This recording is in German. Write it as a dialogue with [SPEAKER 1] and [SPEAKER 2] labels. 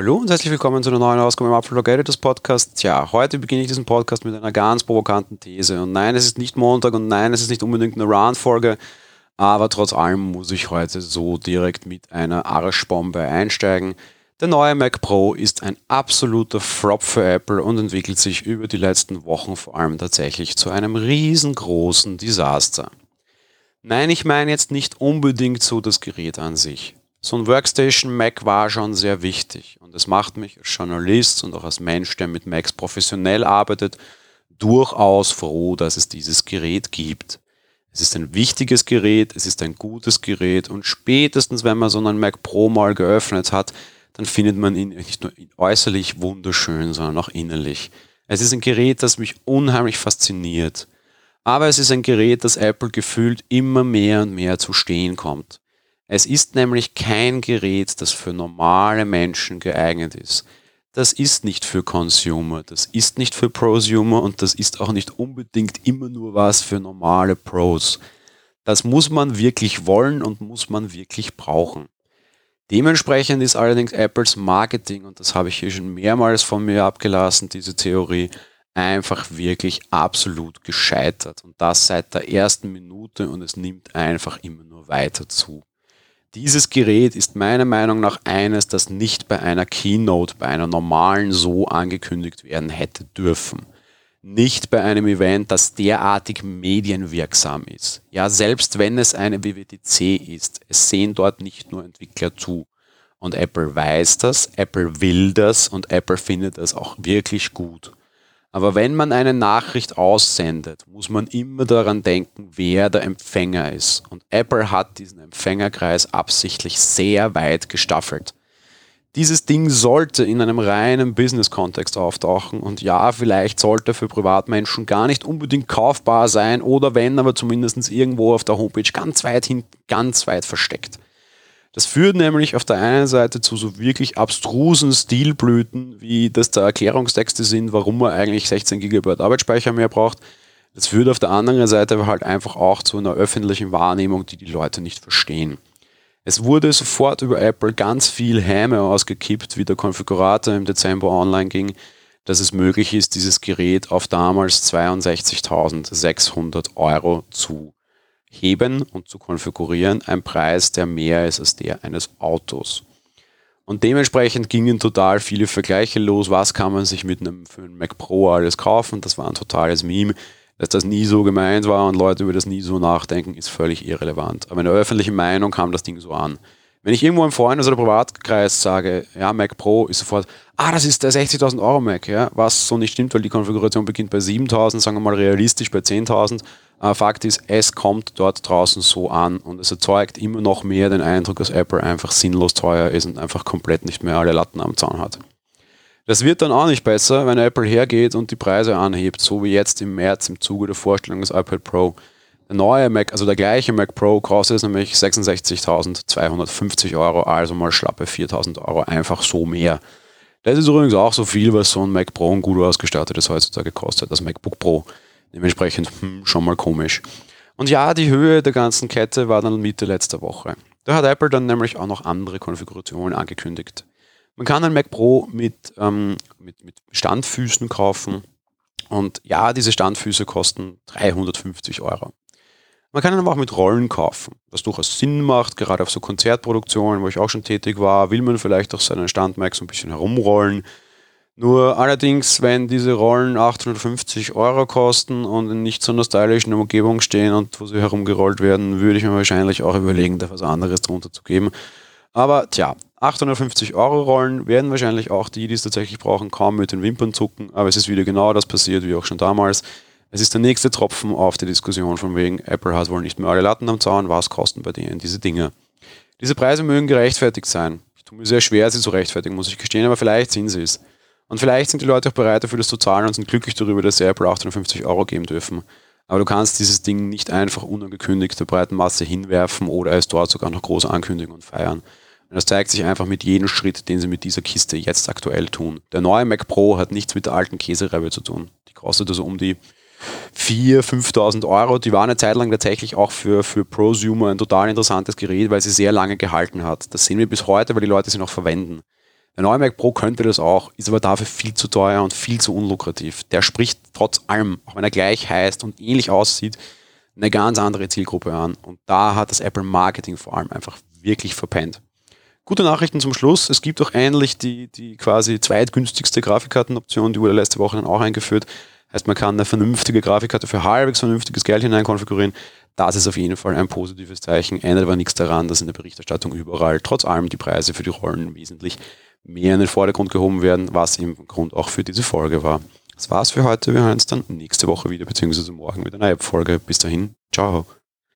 [SPEAKER 1] Hallo und herzlich willkommen zu einer neuen Ausgabe im Upload Editors Podcast. Tja, heute beginne ich diesen Podcast mit einer ganz provokanten These. Und nein, es ist nicht Montag und nein, es ist nicht unbedingt eine Run-Folge, aber trotz allem muss ich heute so direkt mit einer Arschbombe einsteigen. Der neue Mac Pro ist ein absoluter Flop für Apple und entwickelt sich über die letzten Wochen vor allem tatsächlich zu einem riesengroßen Desaster. Nein, ich meine jetzt nicht unbedingt so das Gerät an sich. So ein Workstation Mac war schon sehr wichtig und es macht mich als Journalist und auch als Mensch, der mit Macs professionell arbeitet, durchaus froh, dass es dieses Gerät gibt. Es ist ein wichtiges Gerät, es ist ein gutes Gerät und spätestens, wenn man so einen Mac Pro mal geöffnet hat, dann findet man ihn nicht nur äußerlich wunderschön, sondern auch innerlich. Es ist ein Gerät, das mich unheimlich fasziniert. Aber es ist ein Gerät, das Apple gefühlt immer mehr und mehr zu stehen kommt. Es ist nämlich kein Gerät, das für normale Menschen geeignet ist. Das ist nicht für Consumer, das ist nicht für Prosumer und das ist auch nicht unbedingt immer nur was für normale Pros. Das muss man wirklich wollen und muss man wirklich brauchen. Dementsprechend ist allerdings Apples Marketing, und das habe ich hier schon mehrmals von mir abgelassen, diese Theorie, einfach wirklich absolut gescheitert. Und das seit der ersten Minute und es nimmt einfach immer nur weiter zu. Dieses Gerät ist meiner Meinung nach eines, das nicht bei einer Keynote, bei einer normalen so angekündigt werden hätte dürfen nicht bei einem Event, das derartig medienwirksam ist. Ja, selbst wenn es eine WWDC ist, es sehen dort nicht nur Entwickler zu. Und Apple weiß das, Apple will das und Apple findet das auch wirklich gut. Aber wenn man eine Nachricht aussendet, muss man immer daran denken, wer der Empfänger ist. Und Apple hat diesen Empfängerkreis absichtlich sehr weit gestaffelt dieses Ding sollte in einem reinen Business-Kontext auftauchen und ja, vielleicht sollte für Privatmenschen gar nicht unbedingt kaufbar sein oder wenn, aber zumindest irgendwo auf der Homepage ganz weit hinten, ganz weit versteckt. Das führt nämlich auf der einen Seite zu so wirklich abstrusen Stilblüten, wie das da Erklärungstexte sind, warum man eigentlich 16 GB Arbeitsspeicher mehr braucht. Das führt auf der anderen Seite halt einfach auch zu einer öffentlichen Wahrnehmung, die die Leute nicht verstehen. Es wurde sofort über Apple ganz viel Häme ausgekippt, wie der Konfigurator im Dezember online ging, dass es möglich ist, dieses Gerät auf damals 62.600 Euro zu heben und zu konfigurieren. Ein Preis, der mehr ist als der eines Autos. Und dementsprechend gingen total viele Vergleiche los. Was kann man sich mit einem, für einen Mac Pro alles kaufen? Das war ein totales Meme dass das nie so gemeint war und Leute über das nie so nachdenken, ist völlig irrelevant. Aber in der öffentlichen Meinung kam das Ding so an. Wenn ich irgendwo im Freundes- oder Privatkreis sage, ja, Mac Pro ist sofort, ah, das ist der 60.000 Euro Mac, ja, was so nicht stimmt, weil die Konfiguration beginnt bei 7.000, sagen wir mal realistisch bei 10.000. Äh, Fakt ist, es kommt dort draußen so an und es erzeugt immer noch mehr den Eindruck, dass Apple einfach sinnlos teuer ist und einfach komplett nicht mehr alle Latten am Zaun hat. Das wird dann auch nicht besser, wenn Apple hergeht und die Preise anhebt, so wie jetzt im März im Zuge der Vorstellung des iPad Pro. Der neue Mac, also der gleiche Mac Pro, kostet nämlich 66.250 Euro, also mal schlappe 4.000 Euro, einfach so mehr. Das ist übrigens auch so viel, was so ein Mac Pro ein gut ausgestattetes heutzutage kostet, das MacBook Pro. Dementsprechend hm, schon mal komisch. Und ja, die Höhe der ganzen Kette war dann Mitte letzter Woche. Da hat Apple dann nämlich auch noch andere Konfigurationen angekündigt. Man kann ein Mac Pro mit, ähm, mit, mit Standfüßen kaufen. Und ja, diese Standfüße kosten 350 Euro. Man kann ihn aber auch mit Rollen kaufen, was durchaus Sinn macht, gerade auf so Konzertproduktionen, wo ich auch schon tätig war, will man vielleicht auch seinen Standmac so ein bisschen herumrollen. Nur allerdings, wenn diese Rollen 850 Euro kosten und in nicht so einer stylischen Umgebung stehen und wo sie herumgerollt werden, würde ich mir wahrscheinlich auch überlegen, da was anderes drunter zu geben. Aber tja, 850 Euro Rollen werden wahrscheinlich auch die, die es tatsächlich brauchen, kaum mit den Wimpern zucken. Aber es ist wieder genau das passiert, wie auch schon damals. Es ist der nächste Tropfen auf die Diskussion von wegen, Apple hat wohl nicht mehr alle Latten am Zaun, was kosten bei denen diese Dinge. Diese Preise mögen gerechtfertigt sein. Ich tue mir sehr schwer, sie zu rechtfertigen, muss ich gestehen, aber vielleicht sind sie es. Und vielleicht sind die Leute auch bereit dafür, das zu zahlen und sind glücklich darüber, dass sie Apple 850 Euro geben dürfen. Aber du kannst dieses Ding nicht einfach unangekündigt der breiten Masse hinwerfen oder es dort sogar noch groß ankündigen und feiern. Und das zeigt sich einfach mit jedem Schritt, den sie mit dieser Kiste jetzt aktuell tun. Der neue Mac Pro hat nichts mit der alten Käsereibe zu tun. Die kostet also um die 4.000, 5.000 Euro. Die war eine Zeit lang tatsächlich auch für, für Prosumer ein total interessantes Gerät, weil sie sehr lange gehalten hat. Das sehen wir bis heute, weil die Leute sie noch verwenden. Der neue Mac Pro könnte das auch, ist aber dafür viel zu teuer und viel zu unlukrativ. Der spricht trotz allem, auch wenn er gleich heißt und ähnlich aussieht, eine ganz andere Zielgruppe an. Und da hat das Apple Marketing vor allem einfach wirklich verpennt. Gute Nachrichten zum Schluss. Es gibt auch ähnlich die, die quasi zweitgünstigste Grafikkartenoption, die wurde letzte Woche dann auch eingeführt. Heißt, man kann eine vernünftige Grafikkarte für halbwegs vernünftiges Geld hineinkonfigurieren. Das ist auf jeden Fall ein positives Zeichen. Ändert aber nichts daran, dass in der Berichterstattung überall trotz allem die Preise für die Rollen wesentlich mehr in den Vordergrund gehoben werden, was im Grund auch für diese Folge war. Das war's für heute. Wir hören uns dann nächste Woche wieder, beziehungsweise morgen mit einer App-Folge. Bis dahin, ciao.